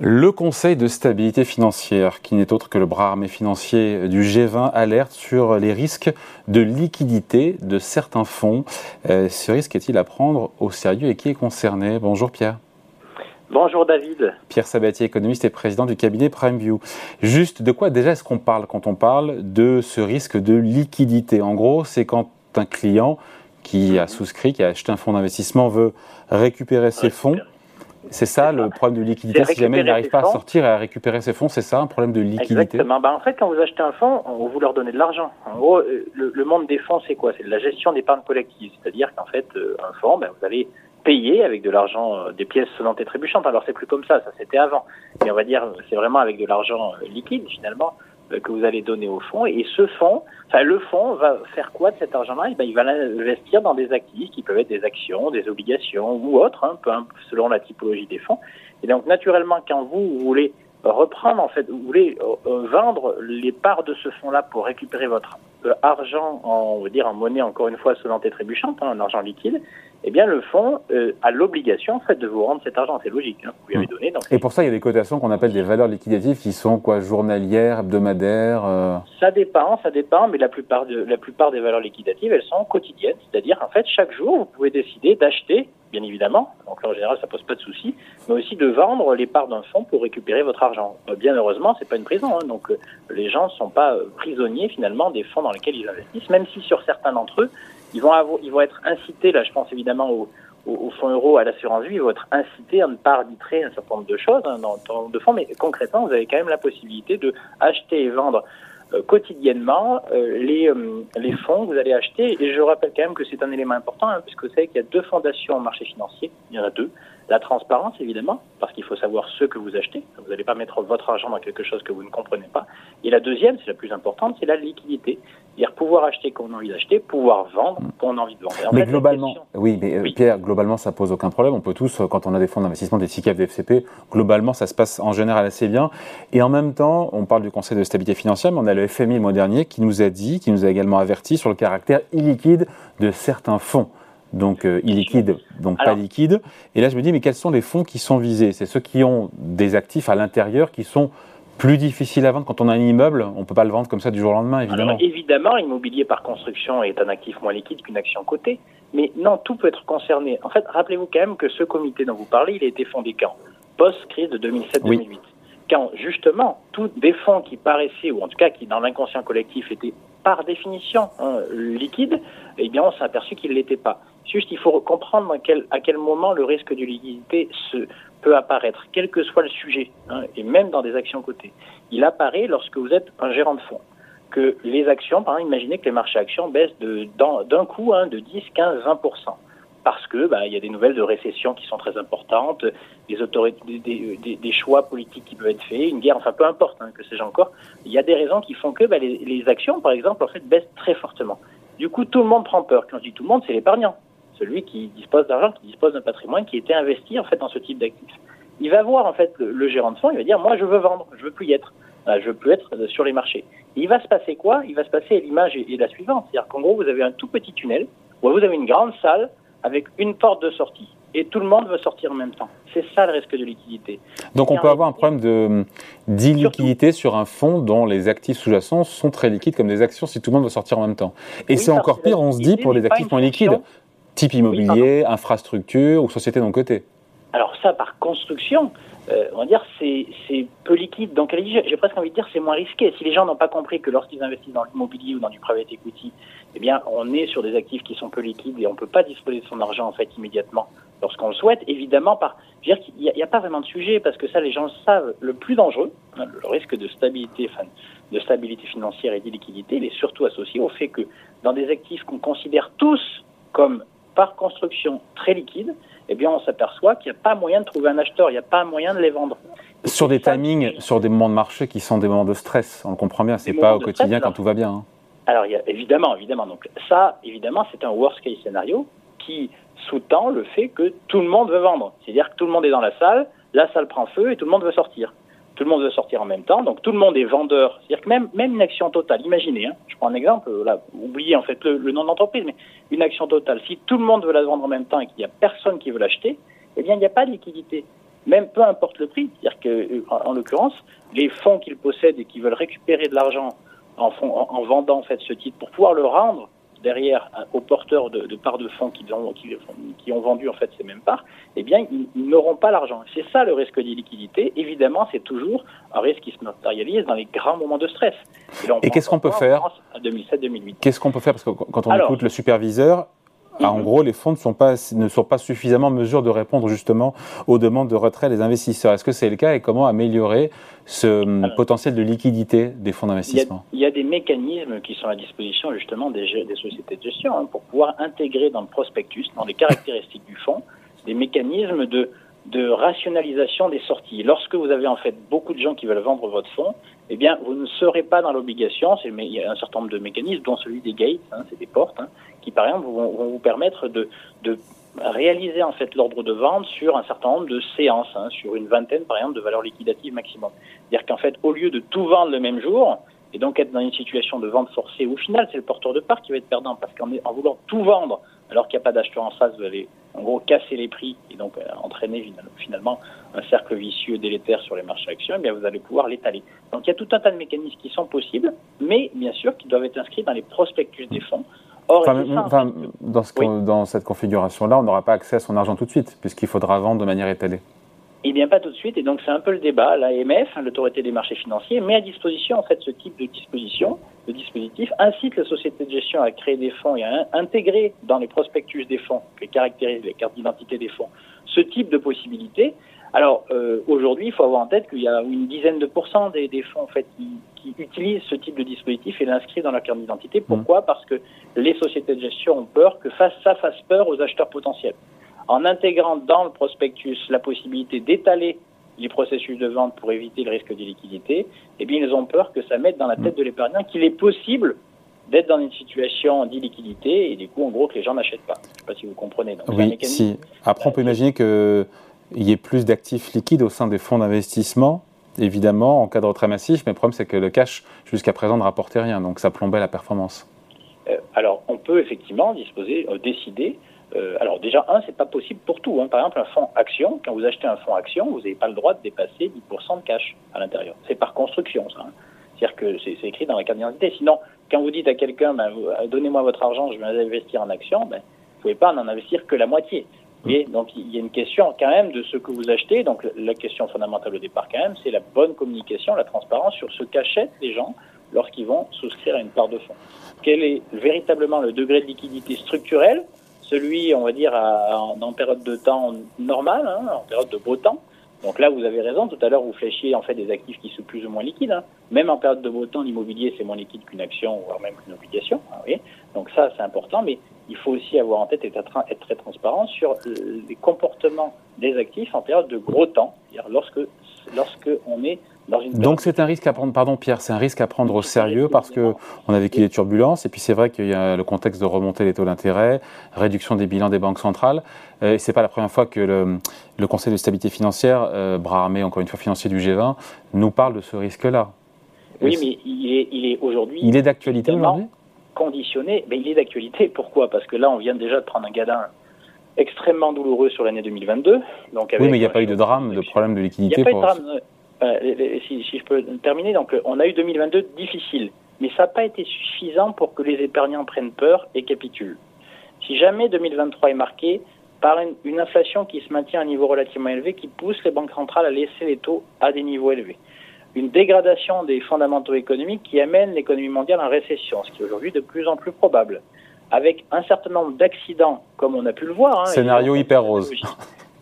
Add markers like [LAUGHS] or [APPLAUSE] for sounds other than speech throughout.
Le Conseil de stabilité financière, qui n'est autre que le bras armé financier du G20, alerte sur les risques de liquidité de certains fonds. Euh, ce risque est-il à prendre au sérieux et qui est concerné? Bonjour Pierre. Bonjour David. Pierre Sabatier, économiste et président du cabinet PrimeView. Juste, de quoi déjà est-ce qu'on parle quand on parle de ce risque de liquidité? En gros, c'est quand un client qui a souscrit, qui a acheté un fonds d'investissement veut récupérer ses fonds c'est ça le problème de liquidité. Si jamais il n'arrive pas à sortir et à récupérer ses fonds, c'est ça un problème de liquidité Exactement. Bah, en fait, quand vous achetez un fonds, vous leur donnez de l'argent. En gros, euh, le, monde des fonds, c'est quoi? C'est de la gestion d'épargne collective. C'est-à-dire qu'en fait, euh, un fonds, ben, vous allez payer avec de l'argent, euh, des pièces sonnantes et trébuchantes. Alors, c'est plus comme ça, ça c'était avant. Mais on va dire, c'est vraiment avec de l'argent liquide, finalement. Que vous allez donner au fonds. Et ce fonds, enfin le fonds va faire quoi de cet argent-là? Eh ben, Il va l'investir dans des actifs qui peuvent être des actions, des obligations ou autres, hein, peu selon la typologie des fonds. Et donc naturellement, quand vous, voulez reprendre, en fait, vous voulez euh, euh, vendre les parts de ce fonds-là pour récupérer votre argent en, on va dire, en monnaie, encore une fois, sonnante et trébuchante, hein, en argent liquide, eh bien, le fonds euh, a l'obligation en fait, de vous rendre cet argent. C'est logique. Hein, vous lui avez hmm. donné. Et pour ça, il y a des cotations qu'on appelle des valeurs liquidatives qui sont quoi Journalières, hebdomadaires euh Ça dépend, ça dépend, mais la plupart, de, la plupart des valeurs liquidatives, elles sont quotidiennes. C'est-à-dire, en fait, chaque jour, vous pouvez décider d'acheter, bien évidemment, en général, ça pose pas de souci, mais aussi de vendre les parts d'un fonds pour récupérer votre argent. Euh, bien heureusement, c'est pas une prison. Hein, donc, les gens ne sont pas prisonniers, finalement, des fonds dans lesquels ils investissent, même si sur certains d'entre eux, ils vont, ils vont être incités, là je pense évidemment au, au, fonds euro, à l'assurance vie, ils vont être incités à ne pas arbitrer un certain nombre de choses hein, dans, de fonds, mais concrètement, vous avez quand même la possibilité de acheter et vendre euh, quotidiennement euh, les, euh, les fonds que vous allez acheter. Et je rappelle quand même que c'est un élément important, hein, puisque vous savez qu'il y a deux fondations en marché financier, il y en a deux. La transparence, évidemment, parce qu'il faut savoir ce que vous achetez. Vous n'allez pas mettre votre argent dans quelque chose que vous ne comprenez pas. Et la deuxième, c'est la plus importante, c'est la liquidité. C'est-à-dire pouvoir acheter quand on a envie d'acheter, pouvoir vendre quand on a envie de vendre. mais globalement, oui, mais euh, Pierre, globalement, ça pose aucun problème. On peut tous, euh, quand on a des fonds d'investissement, des CICAF, des FCP, globalement, ça se passe en général assez bien. Et en même temps, on parle du Conseil de stabilité financière, mais on a le FMI le mois dernier qui nous a dit, qui nous a également averti sur le caractère illiquide de certains fonds donc euh, illiquide, donc pas liquide. Et là, je me dis, mais quels sont les fonds qui sont visés? C'est ceux qui ont des actifs à l'intérieur qui sont plus difficiles à vendre quand on a un immeuble. On ne peut pas le vendre comme ça du jour au lendemain, évidemment. Alors, évidemment, immobilier par construction est un actif moins liquide qu'une action cotée. Mais non, tout peut être concerné. En fait, rappelez-vous quand même que ce comité dont vous parlez, il a été fondé quand? Post-crise de 2007-2008. Quand, justement, tous des fonds qui paraissaient, ou en tout cas qui, dans l'inconscient collectif, étaient par définition hein, liquides, eh bien, on s'est aperçu qu'ils ne l'étaient pas. Juste, il faut comprendre à quel, moment le risque de liquidité peut apparaître, quel que soit le sujet, hein, et même dans des actions cotées. Il apparaît lorsque vous êtes un gérant de fonds. Que les actions, par exemple, imaginez que les marchés actions baissent d'un coup hein, de 10, 15, 20 parce que bah, il y a des nouvelles de récession qui sont très importantes, des, choix politiques qui peuvent être faits, une guerre, enfin peu importe, hein, que sais-je encore. Il y a des raisons qui font que bah, les, actions, par exemple, en fait, baissent très fortement. Du coup, tout le monde prend peur. Quand je dis tout le monde, c'est l'épargnant celui qui dispose d'argent, qui dispose d'un patrimoine qui était investi en fait dans ce type d'actifs. Il va voir en fait le, gérant de fonds, il va dire moi je veux vendre, je veux plus y être, je veux plus être sur les marchés. il va se passer quoi? Il va se passer l'image est, la suivante, c'est-à-dire qu'en gros vous avez un tout petit tunnel où vous avez une grande salle avec une porte de sortie et tout le monde veut sortir en même temps. C'est ça le risque de liquidité. Donc on peut avoir un problème de d'illiquidité sur un fonds dont les actifs sous-jacents sont très liquides comme des actions si tout le monde veut sortir en même temps. Et c'est encore pire, on se dit, pour les actifs moins liquides type immobilier, infrastructure ou société non cotée Alors ça, par construction, euh, on va dire c'est peu liquide. Donc j'ai presque envie de dire c'est moins risqué. Si les gens n'ont pas compris que lorsqu'ils investissent dans l'immobilier ou dans du private equity, eh bien on est sur des actifs qui sont peu liquides et on ne peut pas disposer de son argent en fait immédiatement lorsqu'on le souhaite. Évidemment, par, je veux dire qu'il n'y a, pas vraiment de sujet parce que ça les gens le savent. Le plus dangereux, hein, le risque de stabilité, enfin, de stabilité financière et d'illiquidité, il est surtout associé au fait que dans des actifs qu'on considère tous comme par construction très liquide, eh bien, on s'aperçoit qu'il n'y a pas moyen de trouver un acheteur, il n'y a pas moyen de les vendre. Sur des timings, sur des moments de marché qui sont des moments de stress, on le comprend bien, c'est pas au quotidien quand tout va bien. Hein. Alors, il y a, évidemment, évidemment. Donc, ça, évidemment, c'est un worst case scénario qui sous-tend le fait que tout le monde veut vendre. C'est-à-dire que tout le monde est dans la salle, la salle prend feu et tout le monde veut sortir tout le monde veut sortir en même temps, donc tout le monde est vendeur. C'est-à-dire que même, même une action totale, imaginez, hein, je prends un exemple, là, oubliez en fait le, nom d'entreprise, mais une action totale, si tout le monde veut la vendre en même temps et qu'il n'y a personne qui veut l'acheter, eh bien il n'y a pas de liquidité. même peu importe le prix. C'est-à-dire que, en, l'occurrence, les fonds qu'ils possèdent et qui veulent récupérer de l'argent en, en, vendant en fait ce titre pour pouvoir le rendre derrière aux porteurs de, parts de fonds qui ont, qui, ont vendu en fait ces mêmes parts, eh bien, ils, n'auront pas l'argent. C'est ça le risque d'illiquidité. Évidemment, c'est toujours un risque qui se matérialise dans les grands moments de stress. Et, qu'est-ce qu'on peut faire 2007-2008. Qu'est-ce qu'on peut faire Parce que quand on écoute le superviseur, ah, en gros, les fonds ne sont, pas, ne sont pas suffisamment en mesure de répondre justement aux demandes de retrait des investisseurs. Est-ce que c'est le cas et comment améliorer ce hum, potentiel de liquidité des fonds d'investissement? Il, y, a des mécanismes qui sont à disposition justement des, des sociétés de gestion hein, pour pouvoir intégrer dans le prospectus, dans les caractéristiques du fonds, des mécanismes de, de rationalisation des sorties. Lorsque vous avez en fait beaucoup de gens qui veulent vendre votre fonds, eh bien, vous ne serez pas dans l'obligation. Il y a un certain nombre de mécanismes, dont celui des gates, hein, c'est des portes, hein, qui par exemple vont, vous permettre de, réaliser en fait l'ordre de vente sur un certain nombre de séances, hein, sur une vingtaine par exemple de valeurs liquidatives maximum. C'est-à-dire qu'en fait, au lieu de tout vendre le même jour, et donc être dans une situation de vente forcée, au final, c'est le porteur de part qui va être perdant, parce qu'en en voulant tout vendre, alors qu'il n'y a pas d'acheteur en face, vous allez en gros casser les prix et donc euh, entraîner finalement un cercle vicieux délétère sur les marchés actions, eh bien vous allez pouvoir l'étaler. Donc il y a tout un tas de mécanismes qui sont possibles, mais bien sûr qui doivent être inscrits dans les prospectus des fonds dans, cette configuration-là, on n'aura pas accès à son argent tout de suite, puisqu'il faudra vendre de manière étalée. Eh bien, pas tout de suite. Et donc, c'est un peu le débat. L'AMF, l'autorité des marchés financiers, met à disposition en fait ce type de disposition, de dispositif, incite la société de gestion à créer des fonds et à intégrer dans les prospectus des fonds, qui caractérisent les cartes d'identité des fonds, ce type de possibilités. Alors euh, aujourd'hui, il faut avoir en tête qu'il y a une dizaine de pourcents des, fonds en fait qui, utilisent ce type de dispositif et l'inscrivent dans leur carte d'identité. Mmh. Pourquoi? Parce que les sociétés de gestion ont peur que ça fasse peur aux acheteurs potentiels. En intégrant dans le prospectus la possibilité d'étaler les processus de vente pour éviter le risque d'illiquidité, eh bien ils ont peur que ça mette dans la tête de l'épargnant qu'il est possible d'être dans une situation d'illiquidité et du coup en gros que les gens n'achètent pas. Je ne sais pas si vous comprenez. oui, si. Après on peut imaginer que il y ait plus d'actifs liquides au sein des fonds d'investissement, évidemment, en cas de retrait massif, mais le problème c'est que le cash, jusqu'à présent, ne rapportait rien, donc ça plombait la performance. Euh, alors, on peut effectivement disposer, euh, décider. Euh, alors déjà, un, c'est pas possible pour tout. Hein. Par exemple, un fonds action, quand vous achetez un fonds action, vous n'avez pas le droit de dépasser 10% de cash à l'intérieur. C'est par construction, ça. Hein. C'est-à-dire que c'est écrit dans la carte d'identité. Sinon, quand vous dites à quelqu'un, ben, donnez-moi votre argent, je vais investir en action, ben, vous ne pouvez pas en investir que la moitié donc il y a une question quand même de ce que vous achetez. Donc la question fondamentale au départ quand même, c'est la bonne communication, la transparence sur ce qu'achètent les gens lorsqu'ils vont souscrire à une part de fonds. Quel est véritablement le degré de liquidité structurelle Celui, on va dire, en, période de temps normale, hein, en période de beau temps. Donc là, vous avez raison. Tout à l'heure, vous fléchiez en fait des actifs qui sont plus ou moins liquides. Hein. Même en période de beau temps, l'immobilier c'est moins liquide qu'une action, voire même qu'une obligation. Hein, Donc ça, c'est important. Mais il faut aussi avoir en tête et être très transparent sur les comportements des actifs en période de gros temps, c'est-à-dire lorsque, lorsque on est Donc c'est un risque à prendre, pardon Pierre, c'est un risque à prendre au sérieux parce que on a vécu des turbulences et puis c'est vrai qu'il y a le contexte de remonter les taux d'intérêt, réduction des bilans des banques centrales. Euh, et c'est pas la première fois que le, Conseil de stabilité financière, euh, bras armé encore une fois financier du G20, nous parle de ce risque-là. Oui, mais il est, il est aujourd'hui. Il est d'actualité aujourd'hui? conditionné, mais il est d'actualité. Pourquoi? Parce que là, on vient déjà de prendre un gadin extrêmement douloureux sur l'année 2022. Donc oui, mais il n'y a pas eu de drame, de problème de liquidité. Il n'y a pas eu de drame. Euh, si, si, je peux terminer, donc on a eu 2022 difficile, mais ça n'a pas été suffisant pour que les épargnants prennent peur et capitulent. Si jamais 2023 est marqué par une, une inflation qui se maintient à un niveau relativement élevé, qui pousse les banques centrales à laisser les taux à des niveaux élevés, une dégradation des fondamentaux économiques qui amène l'économie mondiale en récession, ce qui est aujourd'hui de plus en plus probable, avec un certain nombre d'accidents, comme on a pu le voir. Hein, Scénario hyper rose. [LAUGHS]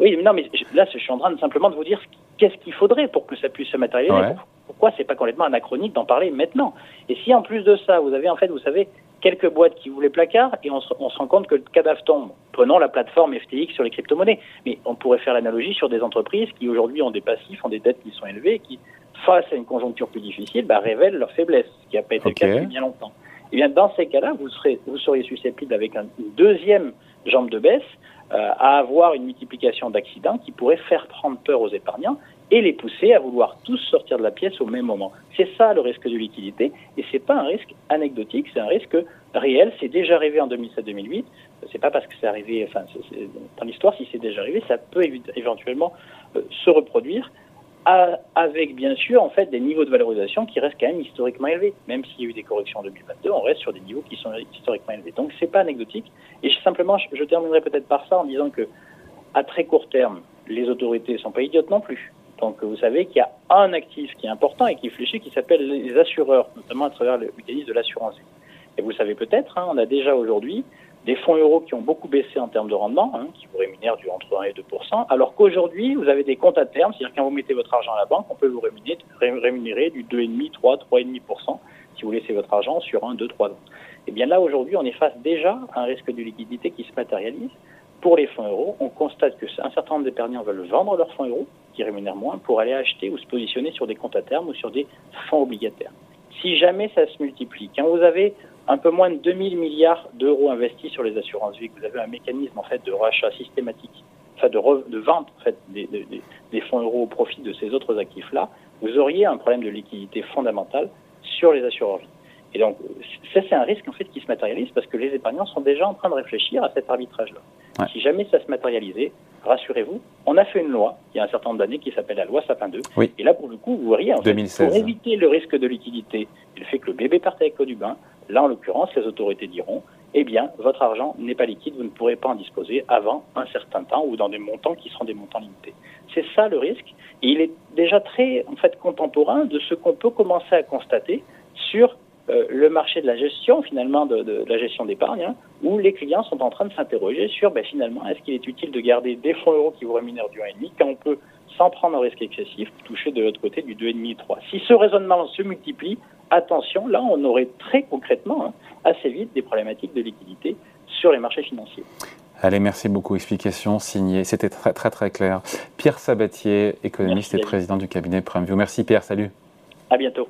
Oui, mais non, mais là, je suis en train de simplement de vous dire qu'est-ce qu'il faudrait pour que ça puisse se matérialiser. Pourquoi c'est pas complètement anachronique d'en parler maintenant Et si en plus de ça, vous avez en fait, vous savez, quelques boîtes qui voulaient placard et on se, on se rend compte que le cadavre tombe. Prenons la plateforme FTX sur les crypto-monnaies. Mais on pourrait faire l'analogie sur des entreprises qui aujourd'hui ont des passifs, ont des dettes qui sont élevées, qui face à une conjoncture plus difficile, bah, révèlent leur faiblesse, ce qui n'a pas été le cas depuis bien longtemps. Et eh bien, dans ces cas-là, vous, serez, vous seriez susceptible, avec une deuxième jambe de baisse, euh, à avoir une multiplication d'accidents qui pourrait faire prendre peur aux épargnants et les pousser à vouloir tous sortir de la pièce au même moment. C'est ça le risque de liquidité, et c'est pas un risque anecdotique, c'est un risque réel. C'est déjà arrivé en 2007-2008. C'est pas parce que c'est arrivé, enfin, dans l'histoire, si c'est déjà arrivé, ça peut éventuellement euh, se reproduire avec bien sûr en fait des niveaux de valorisation qui restent quand même historiquement élevés. Même s'il y a eu des corrections en 2022, on reste sur des niveaux qui sont historiquement élevés. Donc c'est pas anecdotique. Et simplement, je, terminerai peut-être par ça en disant que à très court terme, les autorités sont pas idiotes non plus. Donc vous savez qu'il y a un actif qui est important et qui fléchit, qui s'appelle les assureurs, notamment à travers le mécanisme de l'assurance. Et vous savez peut-être, hein, on a déjà aujourd'hui des fonds euros qui ont beaucoup baissé en termes de rendement, hein, qui vous rémunèrent du entre 1 et 2 alors qu'aujourd'hui, vous avez des comptes à terme, c'est-à-dire quand vous mettez votre argent à la banque, on peut vous rémunérer, rémunérer du 2,5, 3, 3,5% si vous laissez votre argent sur 1, 2, 3 ans. Et eh bien là, aujourd'hui, on est face déjà à un risque de liquidité qui se matérialise. Pour les fonds euros, on constate que un certain nombre d'épargnants veulent vendre leurs fonds euros, qui rémunèrent moins, pour aller acheter ou se positionner sur des comptes à terme ou sur des fonds obligataires. Si jamais ça se multiplie, quand vous avez un peu moins de 2000 milliards d'euros investis sur les assurances vie, vous avez un mécanisme en fait de rachat systématique, enfin de, de vente en fait des, fonds euros au profit de ces autres actifs-là, vous auriez un problème de liquidité fondamentale sur les assureurs vie. Et donc, ça, c'est un risque en fait qui se matérialise parce que les épargnants sont déjà en train de réfléchir à cet arbitrage-là. Si jamais ça se matérialisait, rassurez-vous, on a fait une loi il y a un certain nombre d'années qui s'appelle la loi Sapin 2. Et là, pour le coup, vous voyez, en pour éviter le risque de liquidité le fait que le bébé parte avec l'eau du bain, Là, en l'occurrence, les autorités diront, eh bien, votre argent n'est pas liquide, vous ne pourrez pas en disposer avant un certain temps ou dans des montants qui seront des montants limités. C'est ça le risque. Et il est déjà très, en fait, contemporain de ce qu'on peut commencer à constater sur euh, le marché de la gestion, finalement, de, la gestion d'épargne, hein, où les clients sont en train de s'interroger sur, ben, finalement, est-ce qu'il est utile de garder des fonds euros qui vous rémunèrent du 1,5 quand on peut, sans prendre un risque excessif, toucher de l'autre côté du 2,5-3 Si ce raisonnement se multiplie, attention, là, on aurait très concrètement, hein, assez vite, des problématiques de liquidité sur les marchés financiers. Allez, merci beaucoup. Explication signée. C'était très, très, très clair. Pierre Sabatier, économiste et président du cabinet Prime Merci Pierre, salut. À bientôt.